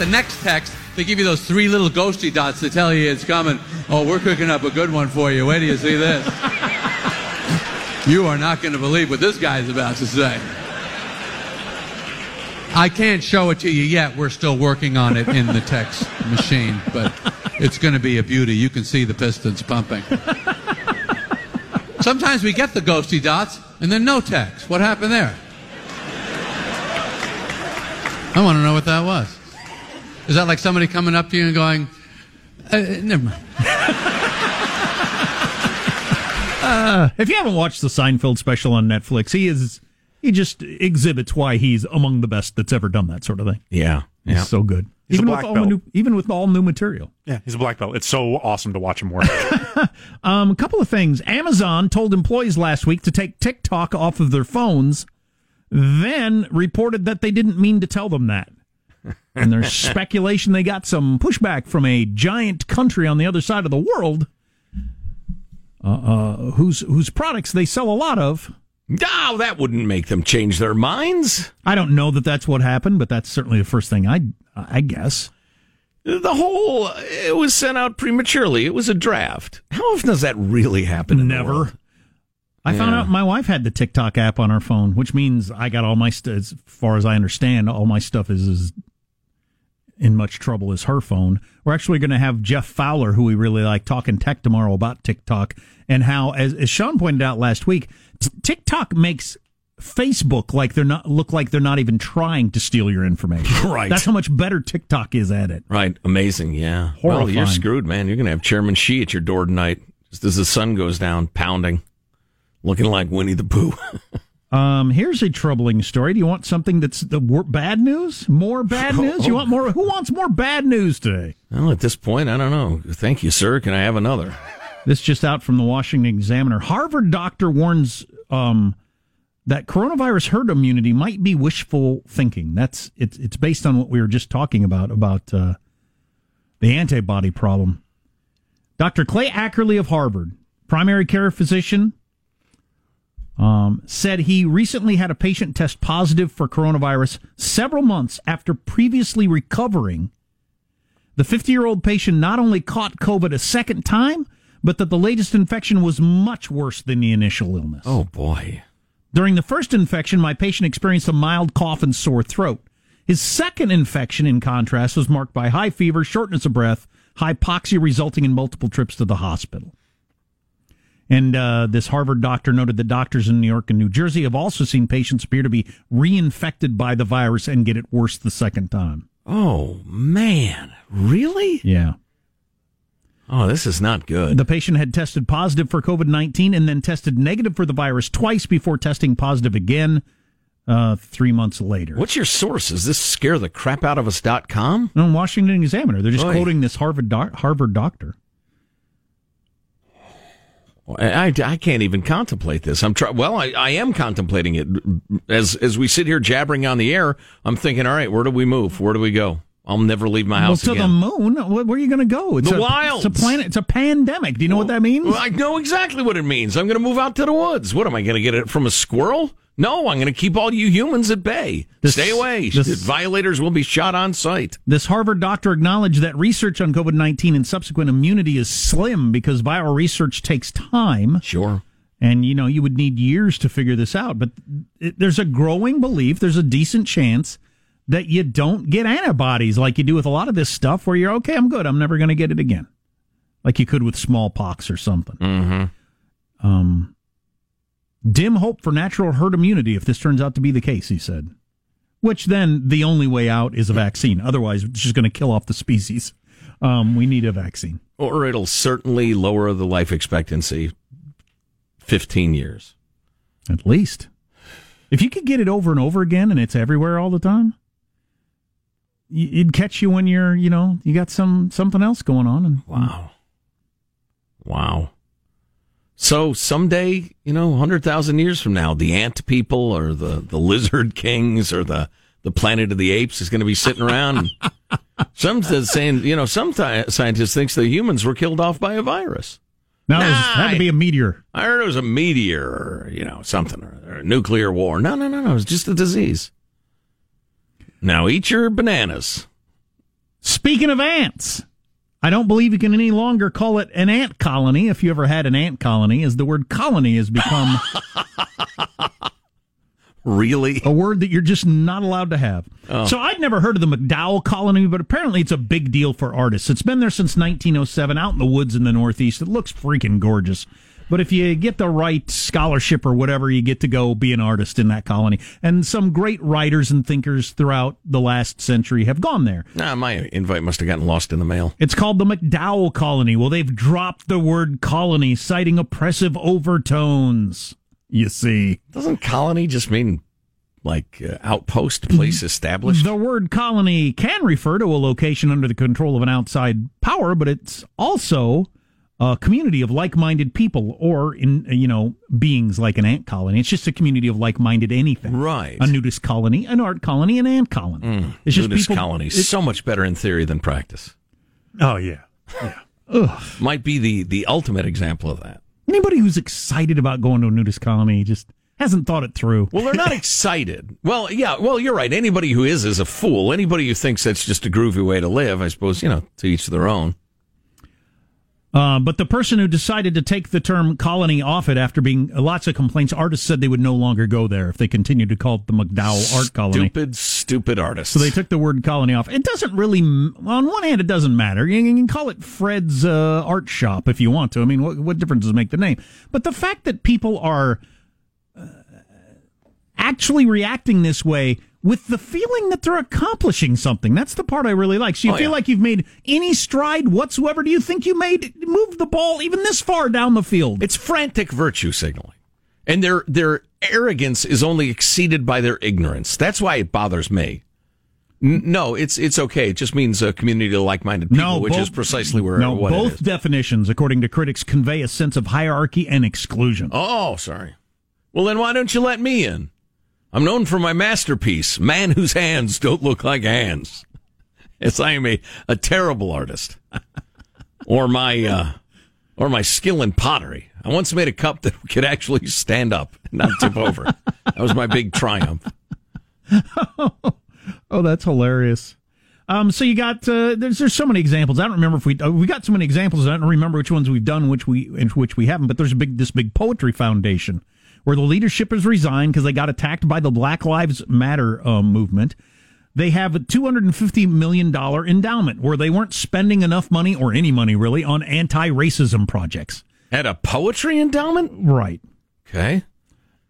the next text. They give you those three little ghosty dots to tell you it's coming. Oh, we're cooking up a good one for you. Wait till you see this. you are not going to believe what this guy's about to say. I can't show it to you yet. We're still working on it in the text machine, but it's going to be a beauty. You can see the pistons pumping. Sometimes we get the ghosty dots and then no text. What happened there? I want to know what that was. Is that like somebody coming up to you and going, uh, never mind. Uh, if you haven't watched the Seinfeld special on Netflix, he is he just exhibits why he's among the best that's ever done that sort of thing. Yeah, He's yeah. so good. He's a even with all belt. new, even with all new material. Yeah, he's a black belt. It's so awesome to watch him work. Um, a couple of things. Amazon told employees last week to take TikTok off of their phones, then reported that they didn't mean to tell them that. And there's speculation they got some pushback from a giant country on the other side of the world, uh, uh, whose whose products they sell a lot of. Oh, that wouldn't make them change their minds. I don't know that that's what happened, but that's certainly the first thing I I guess. The whole it was sent out prematurely. It was a draft. How often does that really happen? Never. I found out my wife had the TikTok app on her phone, which means I got all my st- as far as I understand, all my stuff is as in much trouble as her phone. We're actually going to have Jeff Fowler, who we really like, talking tech tomorrow about TikTok and how, as, as Sean pointed out last week, t- TikTok makes Facebook like they're not look like they're not even trying to steal your information. Right. That's how much better TikTok is at it. Right. Amazing. Yeah. Well, you're screwed, man. You're going to have Chairman Xi at your door tonight just as the sun goes down, pounding, looking like Winnie the Pooh. Um, here's a troubling story. Do you want something that's the bad news? More bad news? You want more? Who wants more bad news today? well, at this point, I don't know. Thank you, sir. Can I have another? This just out from the Washington Examiner. Harvard doctor warns um, that coronavirus herd immunity might be wishful thinking. That's it's it's based on what we were just talking about about uh, the antibody problem. Dr. Clay Ackerly of Harvard, primary care physician, um, said he recently had a patient test positive for coronavirus several months after previously recovering. The 50 year old patient not only caught COVID a second time, but that the latest infection was much worse than the initial illness. Oh, boy. During the first infection, my patient experienced a mild cough and sore throat. His second infection, in contrast, was marked by high fever, shortness of breath, hypoxia resulting in multiple trips to the hospital. And uh, this Harvard doctor noted that doctors in New York and New Jersey have also seen patients appear to be reinfected by the virus and get it worse the second time. Oh, man. Really? Yeah. Oh, this is not good. The patient had tested positive for COVID 19 and then tested negative for the virus twice before testing positive again uh, three months later. What's your source? Is this scare the crap out of us.com? No, Washington Examiner. They're just Oy. quoting this Harvard doc- Harvard doctor. I, I, can't even contemplate this. I'm try- well, I, I am contemplating it as as we sit here jabbering on the air. I'm thinking, all right, where do we move? Where do we go? I'll never leave my house well, to again. the moon. Where, are you going to go? It's The a, wilds. It's a planet. It's a pandemic. Do you know what that means? Well, I know exactly what it means. I'm going to move out to the woods. What am I going to get it from a squirrel? No, I'm going to keep all you humans at bay. This- Stay away. this- Violators will be shot on sight. This Harvard doctor acknowledged that research on COVID 19 and subsequent immunity is slim because viral research takes time. Sure. And, you know, you would need years to figure this out. But it, there's a growing belief, there's a decent chance that you don't get antibodies like you do with a lot of this stuff where you're, okay, I'm good. I'm never going to get it again. Like you could with smallpox or something. Mm-hmm. Um, dim hope for natural herd immunity if this turns out to be the case, he said. Which then the only way out is a vaccine. Otherwise, it's just going to kill off the species. Um, we need a vaccine. Or it'll certainly lower the life expectancy 15 years. At least. If you could get it over and over again and it's everywhere all the time, it'd catch you when you're, you know, you got some something else going on. And Wow. Wow. So someday, you know, 100,000 years from now, the ant people or the, the lizard kings or the, the planet of the apes is going to be sitting around. some saying, you know, some thi- scientists thinks the humans were killed off by a virus. now it was- Nah, had to be a meteor. I heard it was a meteor or, you know, something or, or a nuclear war. No, no, no, no. It was just a disease. Now eat your bananas. Speaking of ants, I don't believe you can any longer call it an ant colony if you ever had an ant colony, as the word colony has become Really? a word that you're just not allowed to have. Oh. So I'd never heard of the MacDowell colony, but apparently it's a big deal for artists. It's been there since 1907 out in the woods in the Northeast. It looks freaking gorgeous. But if you get the right scholarship or whatever, you get to go be an artist in that colony. And some great writers and thinkers throughout the last century have gone there. Nah, my invite must have gotten lost in the mail. It's called the MacDowell Colony. Well, they've dropped the word colony, citing oppressive overtones. You see, Doesn't colony just mean like uh, outpost, place established? the word colony can refer to a location under the control of an outside power, but it's also a community of like-minded people, or in you know beings like an ant colony. It's just a community of like-minded anything. Right. A nudist colony, an art colony, an ant colony. Mm. it's just Nudist people. colony. it's- so much better in theory than practice. Oh yeah yeah. Ugh. Might be the, the ultimate example of that. anybody who's excited about going to a nudist colony just hasn't thought it through. Well, they're not excited. Well, yeah, well, you're right. Anybody who is is a fool. Anybody who thinks that's just a groovy way to live, I suppose, you know, to each their own. Uh, but the person who decided to take the term colony off it after being lots of complaints, artists said they would no longer go there if they continued to call it the MacDowell Art Colony. Stupid, stupid artists. So they took the word colony off. It doesn't really, on one hand, it doesn't matter. You can call it Fred's uh, Art Shop if you want to. I mean, what, what difference does it make the name? But the fact that people are uh, actually reacting this way with the feeling that they're accomplishing something, that's the part I really like. So you Oh, feel yeah. like you've made any stride whatsoever. Do you think you made move the ball even this far down the field? It's frantic virtue signaling. And their their arrogance is only exceeded by their ignorance. That's why it bothers me. N- no, it's it's okay. It just means a community of like-minded people, No, which both- is precisely where no, what both definitions, according to critics, convey a sense of hierarchy and exclusion. Oh, sorry. Well, then why don't you let me in? I'm known for my masterpiece, Man Whose Hands Don't Look Like Hands. Yes, I am a, a terrible artist. or my uh, or my skill in pottery. I once made a cup that could actually stand up, not tip over. That was my big triumph. Oh, that's hilarious. Um, so you got uh, there's there's so many examples. I don't remember if we uh, we got so many examples. I don't remember which ones we've done, which we and which we haven't. But there's a big this big poetry foundation where the leadership has resigned because they got attacked by the Black Lives Matter um, movement. They have a two hundred and fifty million dollar endowment where they weren't spending enough money or any money really on anti racism projects. At a poetry endowment? Right. Okay.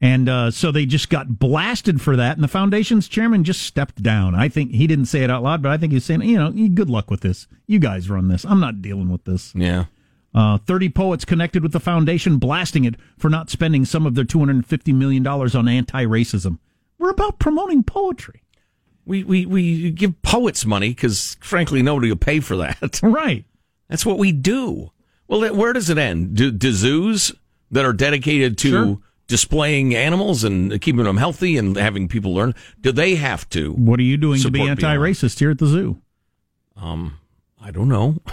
And uh, so they just got blasted for that, and the foundation's chairman just stepped down. I think he didn't say it out loud, but I think he's saying, you know, good luck with this. You guys run this. I'm not dealing with this. Yeah. Uh, 30 poets connected with the foundation blasting it for not spending some of their $250 million on anti racism. We're about promoting poetry. We, we, we give poets money because, frankly, nobody will pay for that. Right. That's what we do. Well, where does it end? Do, do zoos that are dedicated to Sure. displaying animals and keeping them healthy and having people learn, do they have to? What are you doing to be anti racist here at the zoo? Um, I don't know.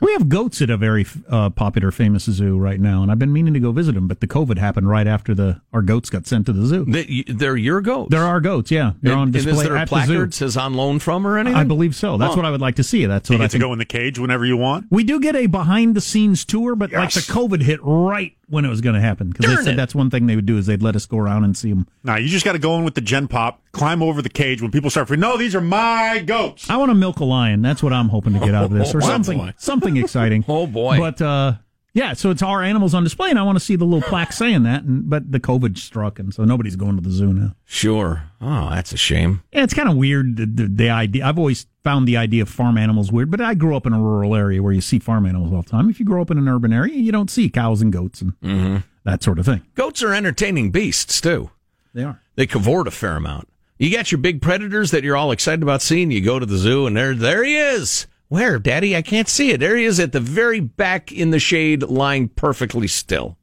We have goats at a very uh, popular, famous zoo right now, and I've been meaning to go visit them, but the COVID happened right after the our goats got sent to the zoo. They, they're your goats. There are our goats, yeah. They're and, on and is display there a at the zoo. placard says on loan from or anything? I believe so. That's Huh. what I would like to see. That's You what I get to go in the cage whenever you want. We do get a behind the scenes tour, but like the COVID hit right when it was going to happen because they said it. that's one thing they would do is they'd let us go around and see them. Now you just got to go in with the Gen Pop, climb over the cage when people start. freaking, No, these are my goats. I want to milk a lion. That's what I'm hoping to get out of this, or Oh, something something exciting. Oh, boy. But uh, yeah, so it's our animals on display, and I want to see the little plaque saying that. And but the COVID struck, and so nobody's going to the zoo now. Sure. Oh, that's a shame. Yeah, it's kind of weird. The, the, the idea. I've always found the idea of farm animals weird, but I grew up in a rural area where you see farm animals all the time. If you grow up in an urban area, you don't see cows and goats and Mm-hmm. that sort of thing. Goats are entertaining beasts, too. They are. They cavort a fair amount. You got your big predators that you're all excited about seeing. You go to the zoo and there, there he is. Where, Daddy? I can't see it. There he is at the very back in the shade, lying perfectly still.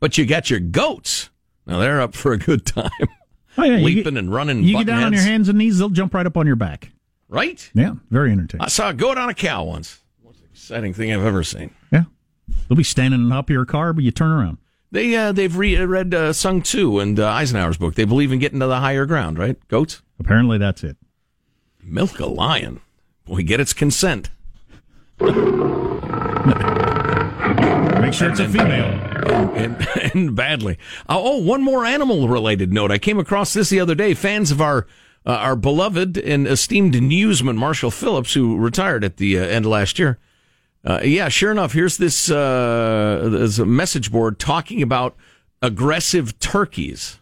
But you got your goats. Now they're up for a good time, Oh, yeah, leaping get- and running. You get down on your hands and knees, they'll jump right up on your back. right? Yeah, very entertaining. I saw a goat on a cow once. Most exciting thing I've ever seen. Yeah, they'll be standing up your car, but you turn around. They uh, they've re- read uh, Sun Tzu and uh, Eisenhower's book. They believe in getting to the higher ground, right? Goats. Apparently, that's it. Milk a lion. Boy, get its consent. Make sure it's a female. and, and badly. Uh, oh, one more animal related note. I came across this the other day. Fans of our uh, our beloved and esteemed newsman Marshall Phillips, who retired at the uh, end of last year. Uh, yeah, sure enough, here's this uh, a message board talking about aggressive turkeys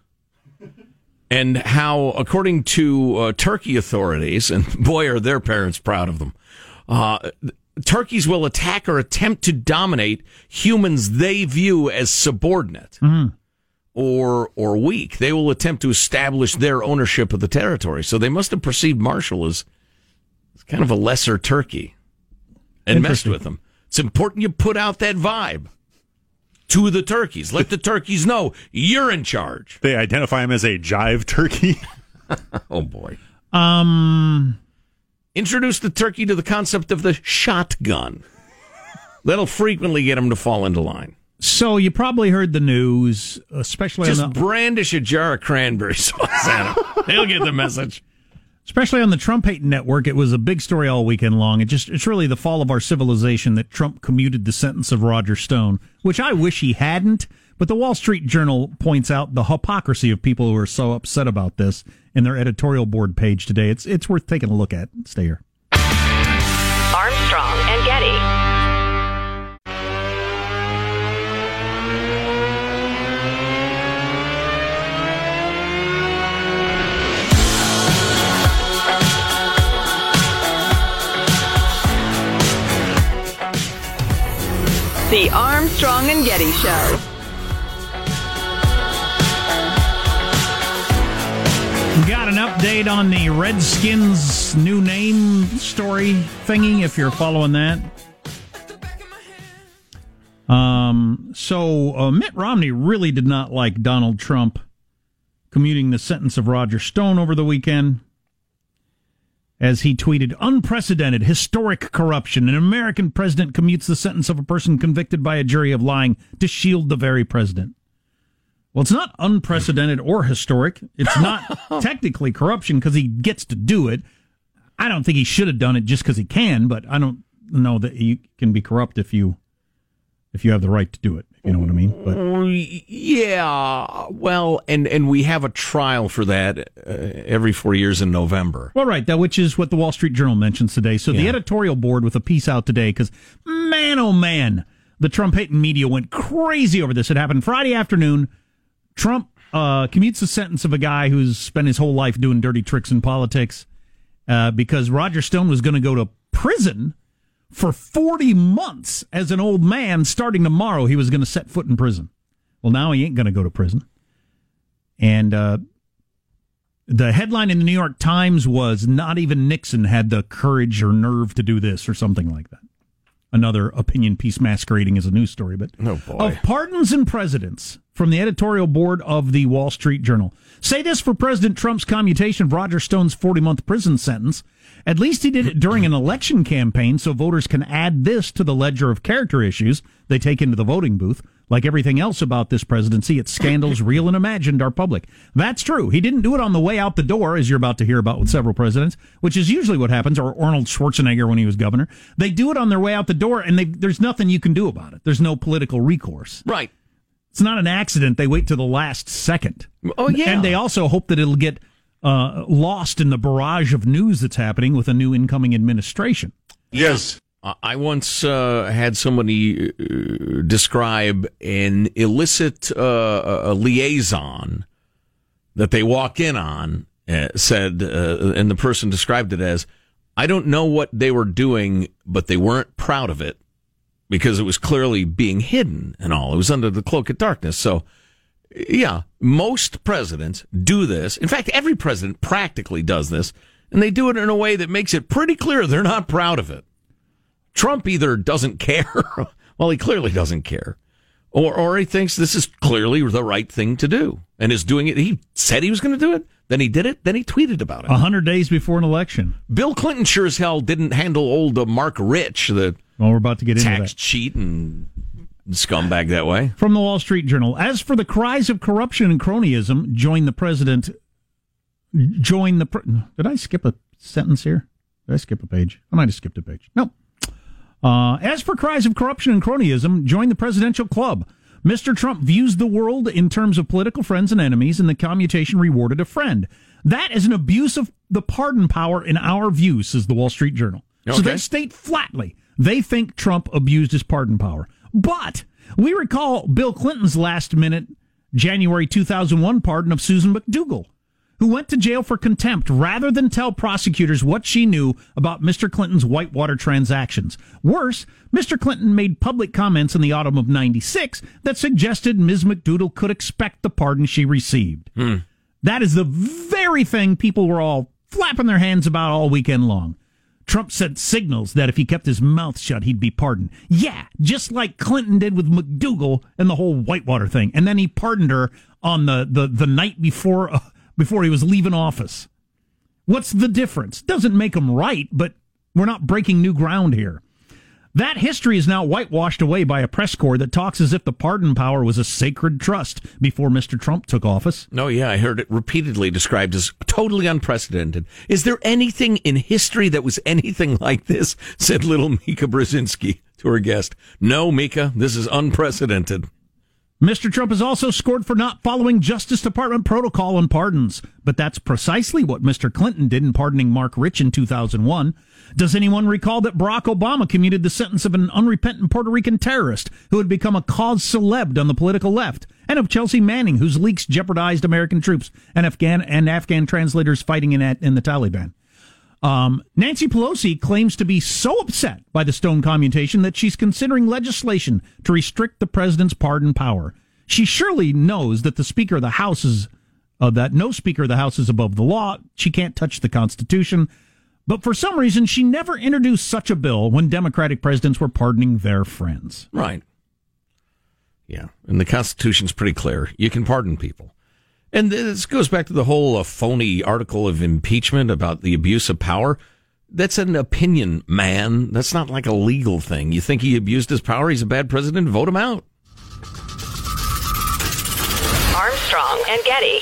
and how, according to uh, turkey authorities, and boy, are their parents proud of them. Uh, turkeys will attack or attempt to dominate humans they view as subordinate or or weak. They will attempt to establish their ownership of the territory. So they must have perceived Marshall as, as kind of a lesser turkey and messed with them. It's important you put out that vibe to the turkeys. Let the turkeys know you're in charge. They identify him as a jive turkey. Oh boy. Um, Introduce the turkey to the concept of the shotgun. That'll frequently get him to fall into line. so you probably heard the news, especially Just on the, brandish a jar of cranberry sauce at him. He'll get the message. Especially on the Trump hate network. It was a big story all weekend long. It just it's really the fall of our civilization that Trump commuted the sentence of Roger Stone, which I wish he hadn't. But the Wall Street Journal points out the hypocrisy of people who are so upset about this in their editorial board page today. It's it's worth taking a look at. Stay here. The Armstrong and Getty Show. Got an update on the Redskins new name story thingy if you're following that. Um, so uh, Mitt Romney really did not like Donald Trump commuting the sentence of Roger Stone over the weekend. As he tweeted, unprecedented, historic corruption. An American president commutes the sentence of a person convicted by a jury of lying to shield the very president. Well, it's not unprecedented or historic. It's not technically corruption because he gets to do it. I don't think he should have done it just because he can, but I don't know that you can be corrupt if you if you have the right to do it. You know what I mean? But Yeah, well, and and we have a trial for that uh, every four years in November. well, right, that which is what the Wall Street Journal mentions today. So the editorial board with a piece out today because man, oh man, the Trump hating media went crazy over this. It happened Friday afternoon. Trump uh, commutes the sentence of a guy who's spent his whole life doing dirty tricks in politics uh, because Roger Stone was going to go to prison for 40 months as an old man. Starting tomorrow, he was going to set foot in prison. Well, now he ain't going to go to prison. And uh, the headline in the New York Times was not even Nixon had the courage or nerve to do this or something like that. Another opinion piece masquerading as a news story, but Oh, boy. of pardons and presidents from the editorial board of the Wall Street Journal. Say this for President Trump's commutation of Roger Stone's 40 month prison sentence. At least he did it during an election campaign so voters can add this to the ledger of character issues they take into the voting booth. Like everything else about this presidency, its scandals, real and imagined, are public. That's true. He didn't do it on the way out the door, as you're about to hear about with several presidents, which is usually what happens, or Arnold Schwarzenegger when he was governor. They do it on their way out the door, and they, there's nothing you can do about it. There's no political recourse. Right. It's not an accident. They wait to the last second. Oh, yeah. And they also hope that it'll get uh, lost in the barrage of news that's happening with a new incoming administration. Yes. I once uh, had somebody uh, describe an illicit uh, a liaison that they walk in on. Uh, said, uh, and the person described it as, "I don't know what they were doing, but they weren't proud of it because it was clearly being hidden and all. It was under the cloak of darkness." So, yeah, most presidents do this. In fact, every president practically does this, and they do it in a way that makes it pretty clear they're not proud of it. Trump either doesn't care, well, he clearly doesn't care, or or he thinks this is clearly the right thing to do and is doing it. He said he was going to do it, then he did it, then he tweeted about it. A hundred days before an election. Bill Clinton sure as hell didn't handle old uh, Marc Rich, the Well, we're about to get into tax that. cheat and scumbag that way. From the Wall Street Journal. As for the cries of corruption and cronyism, join the president. Join the. Pre- Did I skip a sentence here? Did I skip a page? I might have skipped a page. No. Uh, as for cries of corruption and cronyism, join the presidential club. Mr. Trump views the world in terms of political friends and enemies, and the commutation rewarded a friend. That is an abuse of the pardon power in our view, says the Wall Street Journal. So they state flatly they think Trump abused his pardon power. But we recall Bill Clinton's last minute January 2001 pardon of Susan McDougal, who went to jail for contempt rather than tell prosecutors what she knew about Mr. Clinton's Whitewater transactions. Worse, Mr. Clinton made public comments in the autumn of 96 that suggested Ms. McDougal could expect the pardon she received. Hmm. That is the very thing people were all flapping their hands about all weekend long. Trump sent signals that if he kept his mouth shut, he'd be pardoned. Yeah, just like Clinton did with McDougal and the whole Whitewater thing. And then he pardoned her on the, the, the night before, uh, before he was leaving office. What's the difference? Doesn't make him right, but we're not breaking new ground here. That history is now whitewashed away by a press corps that talks as if the pardon power was a sacred trust before Mr. Trump took office. No, yeah, I heard it repeatedly described as totally unprecedented. Is there anything in history that was anything like this? Said little Mika Brzezinski to her guest. No, Mika, this is unprecedented. Mr. Trump is also scored for not following Justice Department protocol on pardons, but that's precisely what Mr. Clinton did in pardoning Marc Rich in 2001. Does anyone recall that Barack Obama commuted the sentence of an unrepentant Puerto Rican terrorist who had become a cause celeb on the political left, and of Chelsea Manning, whose leaks jeopardized American troops and Afghan and Afghan translators fighting in, in the Taliban? Um, Nancy Pelosi claims to be so upset by the Stone commutation that she's considering legislation to restrict the president's pardon power. She surely knows that the Speaker of the House is uh, that no Speaker of the House is above the law. She can't touch the Constitution. But for some reason, she never introduced such a bill when Democratic presidents were pardoning their friends. Right. Yeah, and the Constitution's pretty clear. You can pardon people. And this goes back to the whole uh, phony article of impeachment about the abuse of power. That's an opinion, man. That's not like a legal thing. You think he abused his power? He's a bad president. Vote him out. Armstrong and Getty.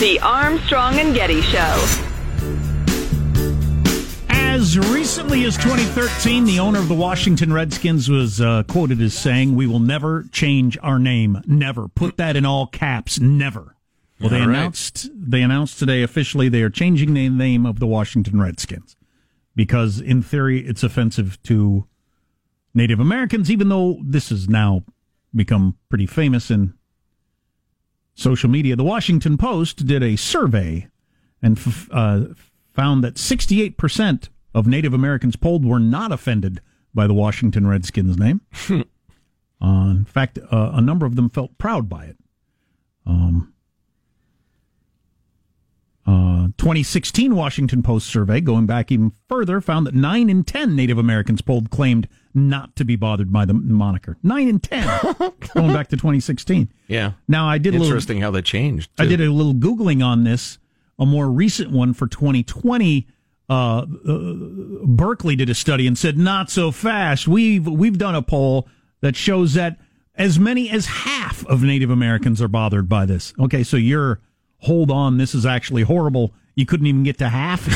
The Armstrong and Getty Show. As recently as 2013, the owner of the Washington Redskins was uh, quoted as saying, "We will never change our name. Never. Put that in all caps. Never." Well, they All right. announced they announced today officially they are changing the name of the Washington Redskins because, in theory, it's offensive to Native Americans. Even though this has now become pretty famous in social media, the Washington Post did a survey and f- uh, found that 68% of Native Americans polled were not offended by the Washington Redskins name. uh, in fact, uh, a number of them felt proud by it. Um, uh, 2016 Washington Post survey, going back even further, found that 9 in 10 Native Americans polled claimed not to be bothered by the moniker. 9 in 10, going back to 2016. Yeah. Now, I did a little Interesting how that changed. I did a little googling on this. A more recent one for 2020. Uh, uh, Berkeley did a study and said not so fast. We've we've done a poll that shows that as many as half of Native Americans are bothered by this. Okay, so you're hold on. This is actually horrible. You couldn't even get to half.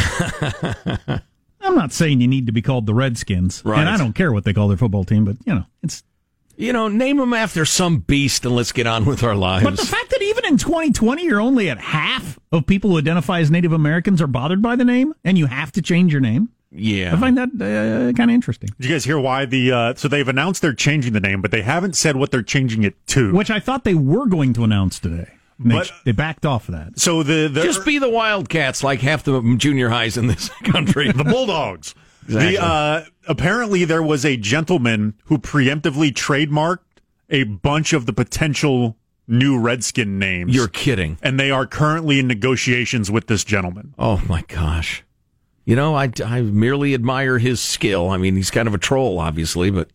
I'm not saying you need to be called the Redskins, Right. and I don't care what they call their football team, but you know it's You know, name them after some beast and let's get on with our lives. But the fact that even in 2020 you're only at half of people who identify as Native Americans are bothered by the name, and you have to change your name, yeah. I find that uh, kind of interesting. Did you guys hear why the? Uh, so they've announced they're changing the name, but they haven't said what they're changing it to. Which I thought they were going to announce today. They, But- they backed off of that. So the, the Just be the Wildcats like half the junior highs in this country. the Bulldogs. Exactly. The, uh, apparently, there was a gentleman who preemptively trademarked a bunch of the potential new Redskin names. You're kidding. and they are currently in negotiations with this gentleman. Oh my gosh. You know, I, I merely admire his skill. I mean, he's kind of a troll, obviously, but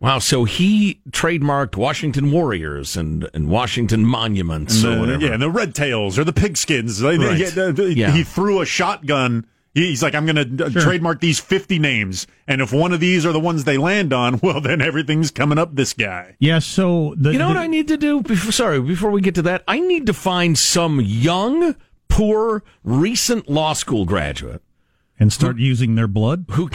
wow. So he trademarked Washington Warriors and, and Washington Monuments or Uh, whatever. yeah, and the Red Tails or the Pigskins. Right. the- the- Yeah. He threw a shotgun He's like, I'm going to uh, trademark these 50 names, and if one of these are the ones they land on, well, then everything's coming up this guy. Yeah, so the, You know the- what I need to do? Before, sorry, before we get to that, I need to find some young, poor, recent law school graduate and start using their blood. who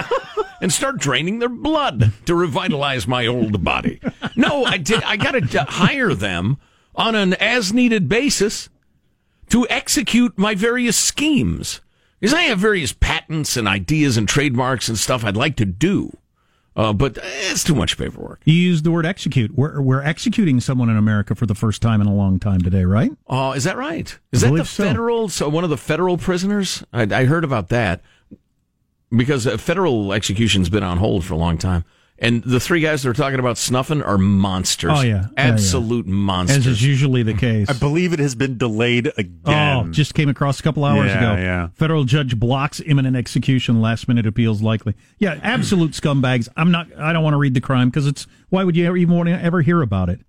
and start draining their blood to revitalize my old body. No, I did. I got to hire them on an as-needed basis to execute my various schemes. Because I have various patents and ideas and trademarks and stuff I'd like to do, uh, but it's too much paperwork. You used the word execute. We're we're executing someone in America for the first time in a long time today, right? Oh, is that right? Is I that the believe so. federal? So one of the federal prisoners? I, I heard about that because uh, federal execution's been on hold for a long time, and the three guys that are talking about snuffing are monsters. Oh, yeah. Yeah, yeah. absolute monsters. As is usually the case. I believe it has been delayed again. Oh, just came across a couple hours Yeah, ago. yeah. Federal judge blocks imminent execution. Last minute appeals likely. Yeah, absolute scumbags. I'm not. I don't want to read the crime because it's. Why would you ever even want to ever hear about it?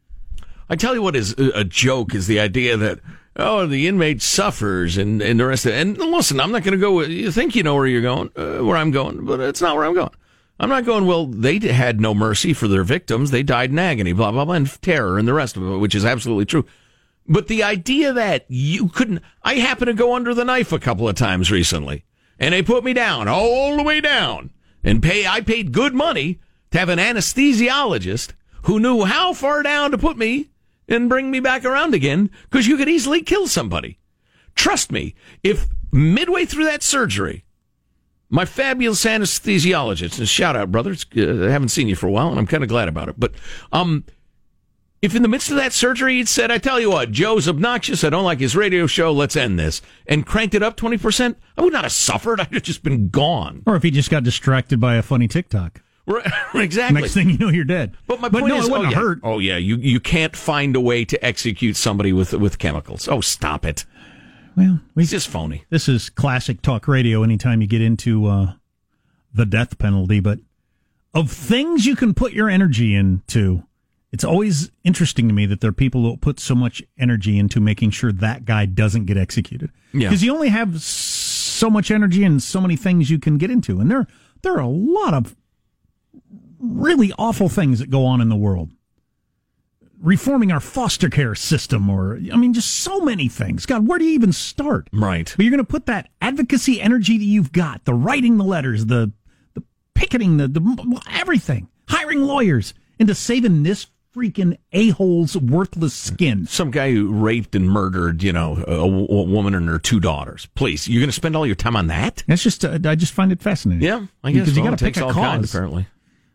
I tell you what is a a joke is the idea that oh the inmate suffers and and the rest of it. And listen, I'm not going to go. You think you know where you're going, uh, where I'm going, but it's not where I'm going. I'm not going. Well, they had no mercy for their victims. They died in agony, blah blah blah, and terror, and the rest of it, which is absolutely true. But the idea that you couldn't, I happen to go under the knife a couple of times recently, and they put me down all the way down, and pay. I paid good money to have an anesthesiologist who knew how far down to put me and bring me back around again, because you could easily kill somebody. Trust me, if midway through that surgery, my fabulous anesthesiologist, and shout out, brother, it's, uh, I haven't seen you for a while, and I'm kind of glad about it, but um, if in the midst of that surgery he'd said, I tell you what, Joe's obnoxious, I don't like his radio show, let's end this, and cranked it up 20%, I would not have suffered, I'd have just been gone. Or if he just got distracted by a funny TikTok. Right, exactly. Next thing you know, you're dead. But my point no, is, it wouldn't oh, yeah. hurt. Oh yeah, you you can't find a way to execute somebody with with chemicals. Oh, stop it! Well, we, It's just phony. this is classic talk radio. Anytime you get into uh, the death penalty, but of things you can put your energy into, it's always interesting to me that there are people who put so much energy into making sure that guy doesn't get executed. Yeah. Because you only have so much energy and so many things you can get into, and there there are a lot of really awful things that go on in the world. Reforming our foster care system, or I mean, just so many things. God, where do you even start? Right. But you're going to put that advocacy energy that you've got, the writing the letters, the the picketing, the, the everything, hiring lawyers, into saving this freaking a hole's worthless skin. Some guy who raped and murdered, you know, a, w- a woman and her two daughters. Please, you're going to spend all your time on that? That's just uh, I just find it fascinating. Yeah, I guess because you got to pick a all cause. apparently.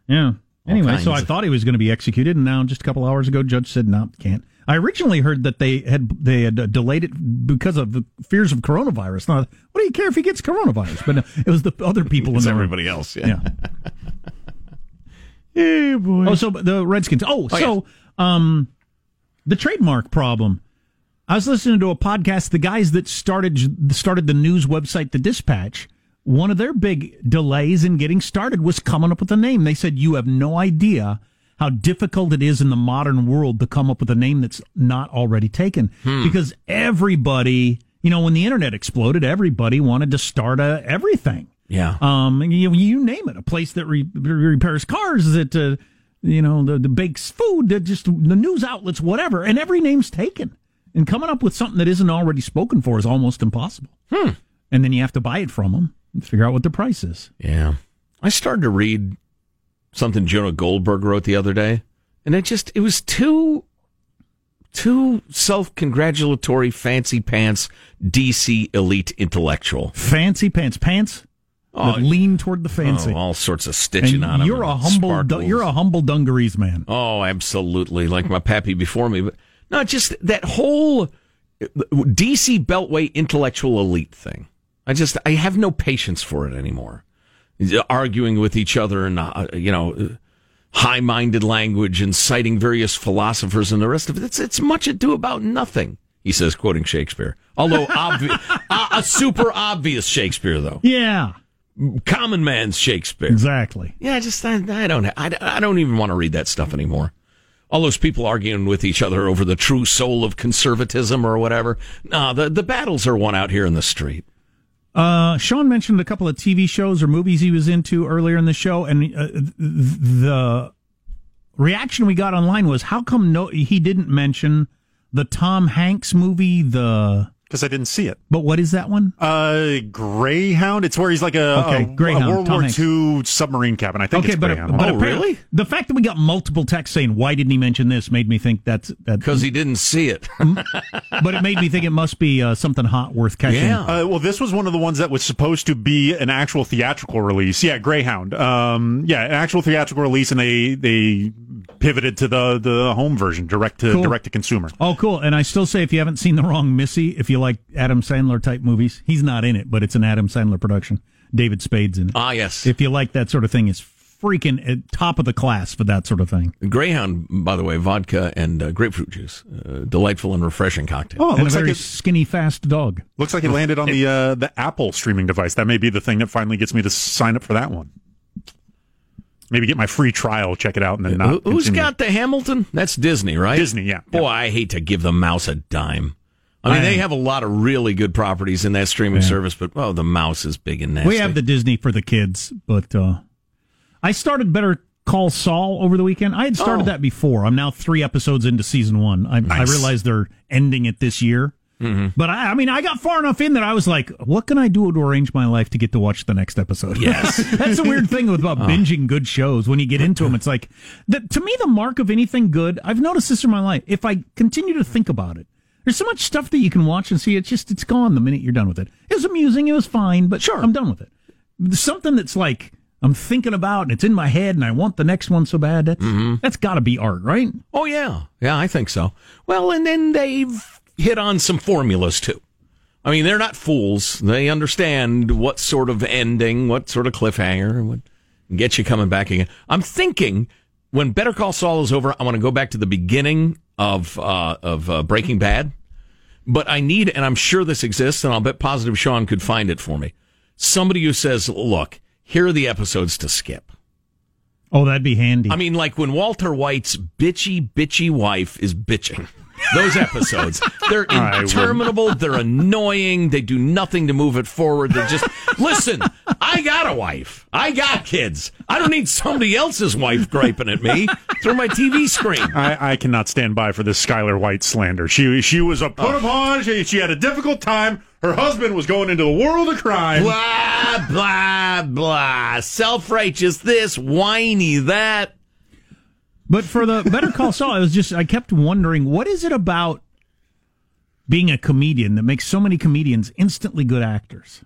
Yeah. Anyway, so I thought he was going to be executed, and now just a couple hours ago, judge said no, can't. I originally heard that they had they had uh, delayed it because of the fears of coronavirus. Now, what do you care if he gets coronavirus? But no, it was the other people in the room. everybody else. Yeah. Yeah. Oh, so the Redskins. Oh, so um, the trademark problem. I was listening to a podcast. The guys that started started the news website, The Dispatch. One of their big delays in getting started was coming up with a name. They said you have no idea how difficult it is in the modern world to come up with a name that's not already taken because everybody, you know, when the internet exploded, everybody wanted to start a everything. Yeah. Um, you, you name it, a place that re- repairs cars, that uh, you know, the, the bakes food, that just the news outlets, whatever, and every name's taken. And coming up with something that isn't already spoken for is almost impossible. Hmm. And then you have to buy it from them and figure out what the price is. Yeah. I started to read something Jonah Goldberg wrote the other day, and it just it was too too self-congratulatory fancy pants DC elite intellectual. Fancy pants, pants Oh, lean toward the fancy. Oh, all sorts of stitching on and 'em you're a humble, sparkles. you're a humble dungarees man. Oh, absolutely. Like my pappy before me. But not just that whole uh, DC Beltway intellectual elite thing. I just, I have no patience for it anymore. Arguing with each other and, uh, you know, high minded language and citing various philosophers and the rest of it. It's, it's much ado about nothing, he says, quoting Shakespeare. Although, obvi- a, a super obvious Shakespeare, though. Yeah, Common man's Shakespeare. exactly. Yeah, just I, I don't I, I don't even want to read that stuff anymore. All those people arguing with each other over the true soul of conservatism or whatever. No, the the battles are won out here in the street. Uh, Sean mentioned a couple of TV shows or movies he was into earlier in the show, and uh, the reaction we got online was, "How come no he didn't mention the Tom Hanks movie, the because I didn't see it. But what is that one? Uh, Greyhound. It's where he's like a, Okay, a- Greyhound, a World Tom War Hanks. II submarine captain. I think okay, it's but, Greyhound. but Oh, really? The fact that we got multiple texts saying why didn't he mention this made me think that's that. Because he didn't see it. but it made me think it must be uh, something hot worth catching. Yeah. Uh, well, this was one of the ones that was supposed to be an actual theatrical release. Yeah, Greyhound. Um, yeah, an actual theatrical release, and they they pivoted to the the home version, direct to Cool. direct to consumer. Oh, cool. And I still say if you haven't seen The Wrong Missy, if you like Adam Sandler type movies, he's not in it, but it's an Adam Sandler production. David Spade's in it. ah, yes. if you like that sort of thing, it's freaking at top of the class for that sort of thing. Greyhound, by the way, vodka and uh, grapefruit juice. Uh, delightful and refreshing cocktail. Oh, it and a looks like very it skinny, fast dog. looks like it landed on the uh, the Apple streaming device. That may be the thing that finally gets me to sign up for that one. Maybe get my free trial, check it out, and then not. Who- Who's continue. got the Hamilton? That's Disney, right? Disney? Yeah. Boy, I hate to give the mouse a dime. I mean, I- they have a lot of really good properties in that streaming service, but oh, the mouse is big and nasty. We have the Disney for the kids, but uh, I started Better Call Saul over the weekend. I had started Oh. that before. I'm now three episodes into season one. I, I realize they're ending it this year. But I, I mean, I got far enough in that I was like, "What can I do to arrange my life to get to watch the next episode?" Yes. that's a weird thing with about binging good shows. When you get into them, it's like, the, to me, the mark of anything good. I've noticed this in my life. If I continue to think about it, there's so much stuff that you can watch and see. It's just it's gone the minute you're done with it. It was amusing. It was fine, but sure, I'm done with it. Something that's like I'm thinking about and it's in my head and I want the next one so bad. That's that's got to be art, right? Oh yeah, yeah, I think so. Well, and then they've hit on some formulas too. I mean, they're not fools. They understand what sort of ending, what sort of cliffhanger would get you coming back again. I'm thinking when Better Call Saul is over, I want to go back to the beginning of uh, of uh, Breaking Bad. But I need, and I'm sure this exists, and I'll bet positive Sean could find it for me. Somebody who says, "Look, here are the episodes to skip." Oh, that'd be handy. I mean, like when Walter White's bitchy, bitchy wife is bitching. Those episodes, they're interminable. They're annoying. They do nothing to move it forward. They're just, listen, I got a wife. I got kids. I don't need somebody else's wife griping at me through my TV screen. I, I cannot stand by for this Skyler White slander. She she was a Oh. put upon. She, she had a difficult time. Her husband was going into the world of crime. Blah, blah, blah. Self righteous this, whiny that. But for the Better Call Saul, I was just I kept wondering what is it about being a comedian that makes so many comedians instantly good actors,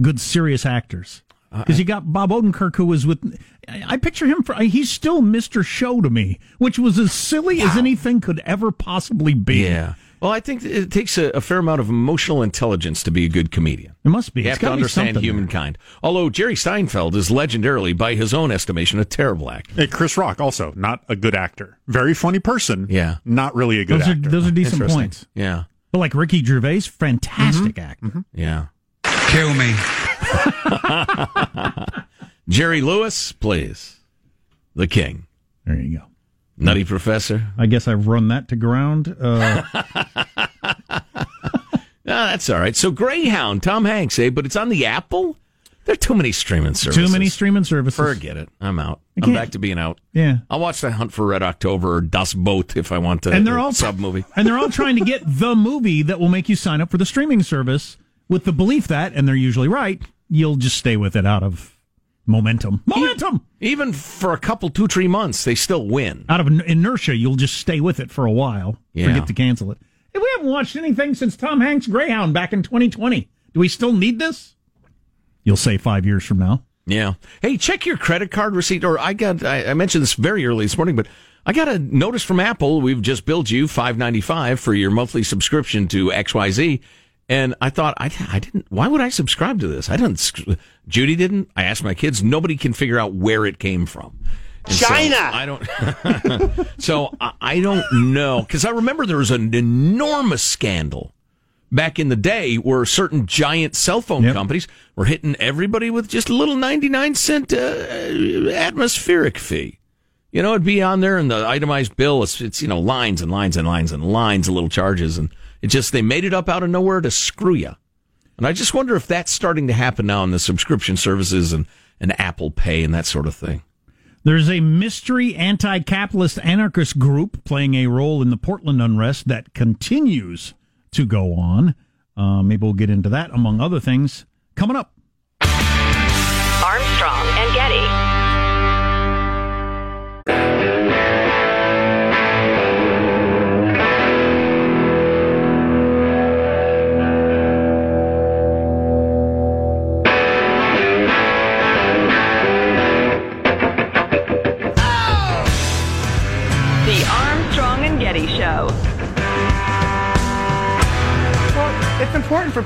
good serious actors. Uh, because you got Bob Odenkirk, who was with. I I picture him for. He's still Mr. Show to me, which was as silly as anything could ever possibly be. Yeah. Well, I think it takes a, a fair amount of emotional intelligence to be a good comedian. it must be. You It's have to understand something there. humankind. Although Jerry Seinfeld is legendarily, by his own estimation, a terrible actor. Hey, Chris Rock also not a good actor. Very funny person. Yeah. not really a good Those are those are decent points. Yeah, But like Ricky Gervais, fantastic Mm-hmm. actor. yeah. Kill me. Jerry Lewis, please. The King. There you go. Nutty Professor. I guess I've run that to ground. Uh, Ah, that's all right. So Greyhound, Tom Hanks, eh? But it's on the Apple. There are too many streaming services. too many streaming services. Forget it. I'm out. I'm back to being out. Yeah. I'll watch the Hunt for Red October or Das Boot if I want to. and they're all sub movie. and they're all trying to get the movie that will make you sign up for the streaming service with the belief that, and they're usually right, you'll just stay with it out of momentum. Momentum. Even for a couple, two, three months, they still win. Out of inertia, you'll just stay with it for a while. Yeah. Forget to cancel it. Hey, we haven't watched anything since Tom Hanks' Greyhound back in 2020. Do we still need this? You'll say five years from now. Yeah. Hey, check your credit card receipt. Or I got, I, I mentioned this very early this morning, but I got a notice from Apple. We've just billed you five ninety five for your monthly subscription to XYZ. And I thought, I, I didn't, why would I subscribe to this? I didn't, Judy didn't. I asked my kids. Nobody can figure out where it came from. And so China! I don't, so I, I don't know. Cause I remember there was an enormous scandal back in the day where certain giant cell phone Yep. companies were hitting everybody with just a little 99 cent uh, atmospheric fee. You know, it'd be on there in the itemized bill. It's, it's, you know, lines and lines and lines and lines of little charges. And it just, they made it up out of nowhere to screw you. And I just wonder if that's starting to happen now in the subscription services and, and Apple Pay and that sort of thing. There's a mystery anti capitalist anarchist group playing a role in the Portland unrest that continues to go on. Uh, maybe we'll get into that, among other things, coming up. Armstrong and Getty.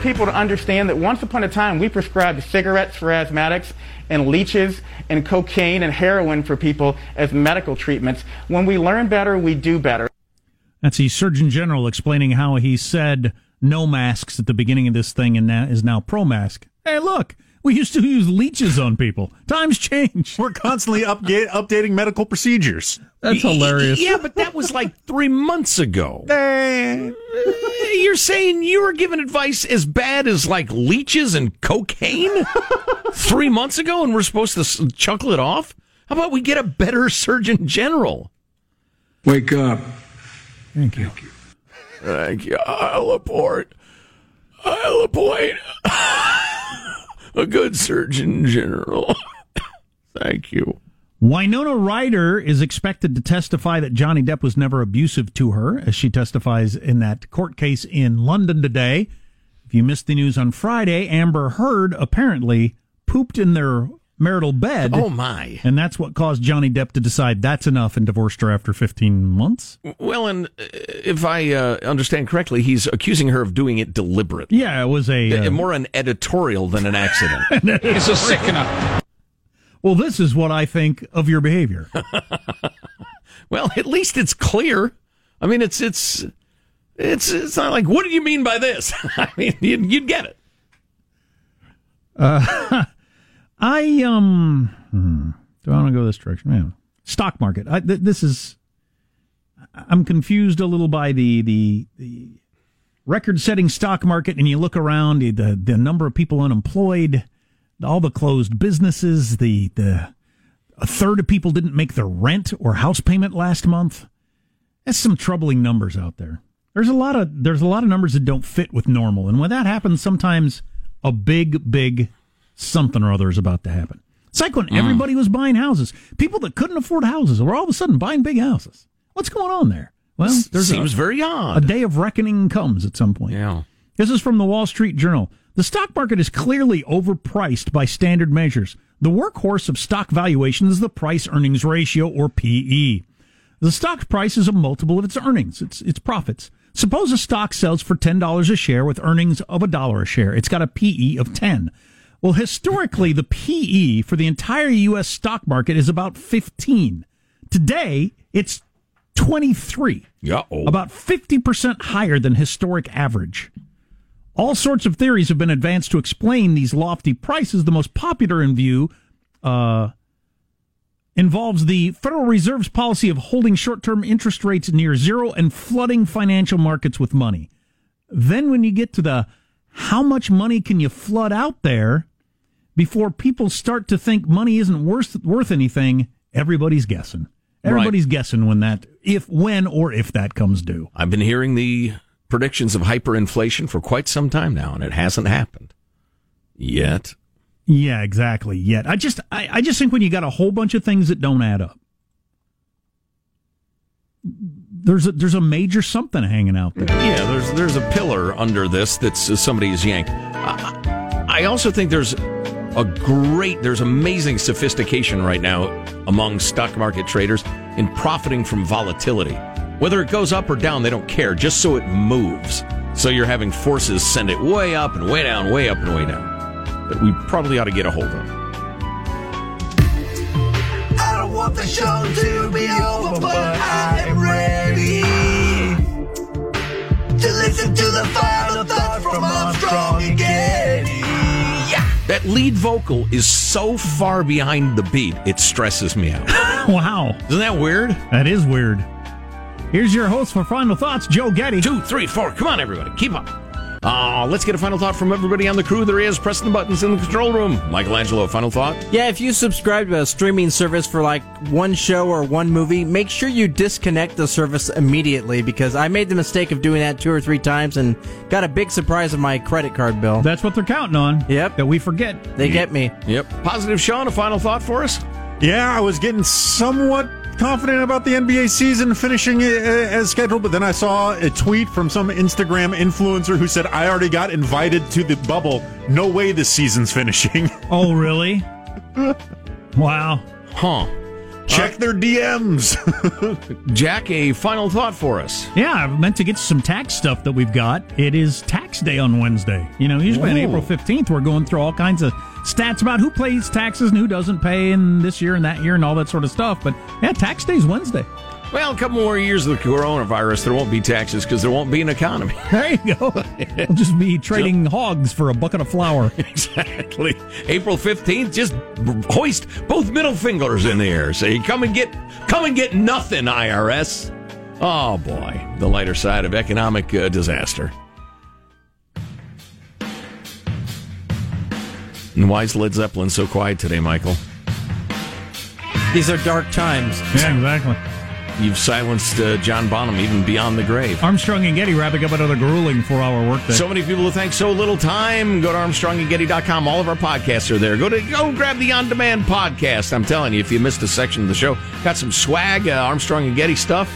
People to understand that once upon a time we prescribed cigarettes for asthmatics and leeches and cocaine and heroin for people as medical treatments. When we learn better, we do better. That's the Surgeon General explaining how he said no masks at the beginning of this thing and is now pro mask. Hey, look, we used to use leeches on people. Times change. We're constantly upga- updating medical procedures. That's hilarious. Yeah, but that was like three months ago. Eh. Eh, you're saying you were given advice as bad as like leeches and cocaine three months ago, and we're supposed to chuckle it off? How about we get a better Surgeon General? Wake up. Thank you. Thank you. Thank you. I'll appoint. I'll appoint a good Surgeon General. Thank you. Winona Ryder is expected to testify that Johnny Depp was never abusive to her, as she testifies in that court case in London today. If you missed the news on Friday, Amber Heard apparently pooped in their marital bed. Oh my. And that's what caused Johnny Depp to decide that's enough and divorced her after 15 months. Well, and uh, if I uh, understand correctly, he's accusing her of doing it deliberately. Yeah, it was a. Uh, Uh, More an editorial than an accident. It's a sickener. well, this is what I think of your behavior. well, at least it's clear. I mean, it's it's it's it's not like what do you mean by this? I mean, you'd, you'd get it. I um, hmm, do I want to go this direction? Man, Stock market. I, th- this is. I'm confused a little by the the the record-setting stock market, and you look around the the number of people unemployed, all the closed businesses, the the a third of people didn't make their rent or house payment last month. That's some troubling numbers out there. There's a lot of there's a lot of numbers that don't fit with normal, and when that happens, sometimes a big big something or other is about to happen. It's like when mm. everybody was buying houses. People that couldn't afford houses were all of a sudden buying big houses. What's going on there? Well, there's Seems a, very odd. a day of reckoning comes at some point. Yeah. This is from the Wall Street Journal. The stock market is clearly overpriced by standard measures. The workhorse of stock valuation is the price earnings ratio or PE. The stock price is a multiple of its earnings, its its profits. Suppose a stock sells for $10 a share with earnings of a dollar a share. It's got a PE of 10. Well, historically, the PE for the entire U.S. stock market is about 15. Today, it's 23 Yeah. Oh. about 50% higher than historic average. All sorts of theories have been advanced to explain these lofty prices. The most popular in view uh, involves the Federal Reserve's policy of holding short term interest rates near zero and flooding financial markets with money. Then, when you get to the how much money can you flood out there before people start to think money isn't worth, worth anything, everybody's guessing. Everybody's guessing when that, if, when, or if that comes due. I've been hearing the predictions of hyperinflation for quite some time now, and it hasn't happened yet. Yeah, exactly. Yet, I just, I, I just think when you got a whole bunch of things that don't add up, there's a, there's a major something hanging out there. Yeah, there's there's a pillar under this that's uh, somebody's yanked. I, I also think there's a great, there's amazing sophistication right now among stock market traders in profiting from volatility. Whether it goes up or down, they don't care, just so it moves. So you're having forces send it way up and way down, way up and way down. That we probably ought to get a hold of. Want the show to be over, but I am ready to listen to the final That lead vocal is so far behind the beat, it stresses me out. Wow, Isn't that weird? that is weird. Here's your host for final thoughts, Joe Getty. Two, three, four. Come on, everybody. Keep up. Uh, let's get a final thought from everybody on the crew. There is pressing the buttons in the control room. Michael Angelo, final thought? Yeah, if you subscribe to a streaming service for like one show or one movie, make sure you disconnect the service immediately because I made the mistake of doing that two or three times and got a big surprise on my credit card bill. That's what they're counting on. Yep. That we forget. They get me. Yep. Positive Sean, a final thought for us? Yeah, I was getting somewhat confident about the NBA season finishing uh, as scheduled, but then I saw a tweet from some Instagram influencer who said, I already got invited to the bubble. No way this season's finishing. Oh, really? wow. Huh. Check their DMs. Jack, a final thought for us. Yeah, I meant to get some tax stuff that we've got. It is tax day on Wednesday. You know, usually on April 15th, we're going through all kinds of stats about who pays taxes and who doesn't pay, and this year and that year and all that sort of stuff. But yeah, tax day's Wednesday. Well, a couple more years of the coronavirus, there won't be taxes because there won't be an economy. There you go. we'll just be trading hogs for a bucket of flour. exactly. April 15th, just hoist both middle fingers in the air. Say, come and get, come and get nothing, IRS. Oh boy, the lighter side of economic uh, disaster. And why is Led Zeppelin so quiet today, Michael? These are dark times. Yeah, exactly. You've silenced uh, John Bonham even beyond the grave. Armstrong and Getty wrapping up another grueling four hour workday. So many people who thank so little time. Go to ArmstrongandGetty.com. All of our podcasts are there. Go to go grab the on demand podcast. I'm telling you, if you missed a section of the show, got some swag, uh, Armstrong and Getty stuff.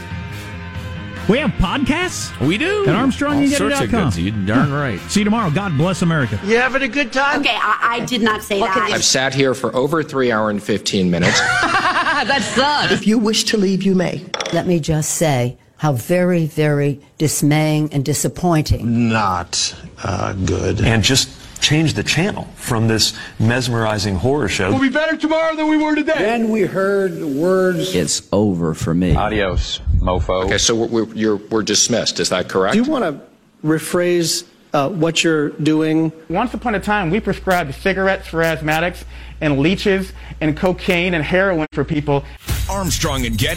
We have podcasts We do. at ArmstrongandGetty.com. All sorts of goods. You darn right. See you tomorrow. God bless America. You having a good time? Okay, I, I did not say that. I've sat here for over three hour and 15 minutes. that sucks. If you wish to leave, you may. Let me just say how very, very dismaying and disappointing. not uh, good. And just change the channel from this mesmerizing horror show. We'll be better tomorrow than we were today. Then we heard the words. It's over for me. Adios, mofo. Okay, so we're, we're, you're, we're dismissed. Is that correct? Do you want to rephrase uh, what you're doing? Once upon a time, we prescribed cigarettes for asthmatics and leeches and cocaine and heroin for people. Armstrong and Getty.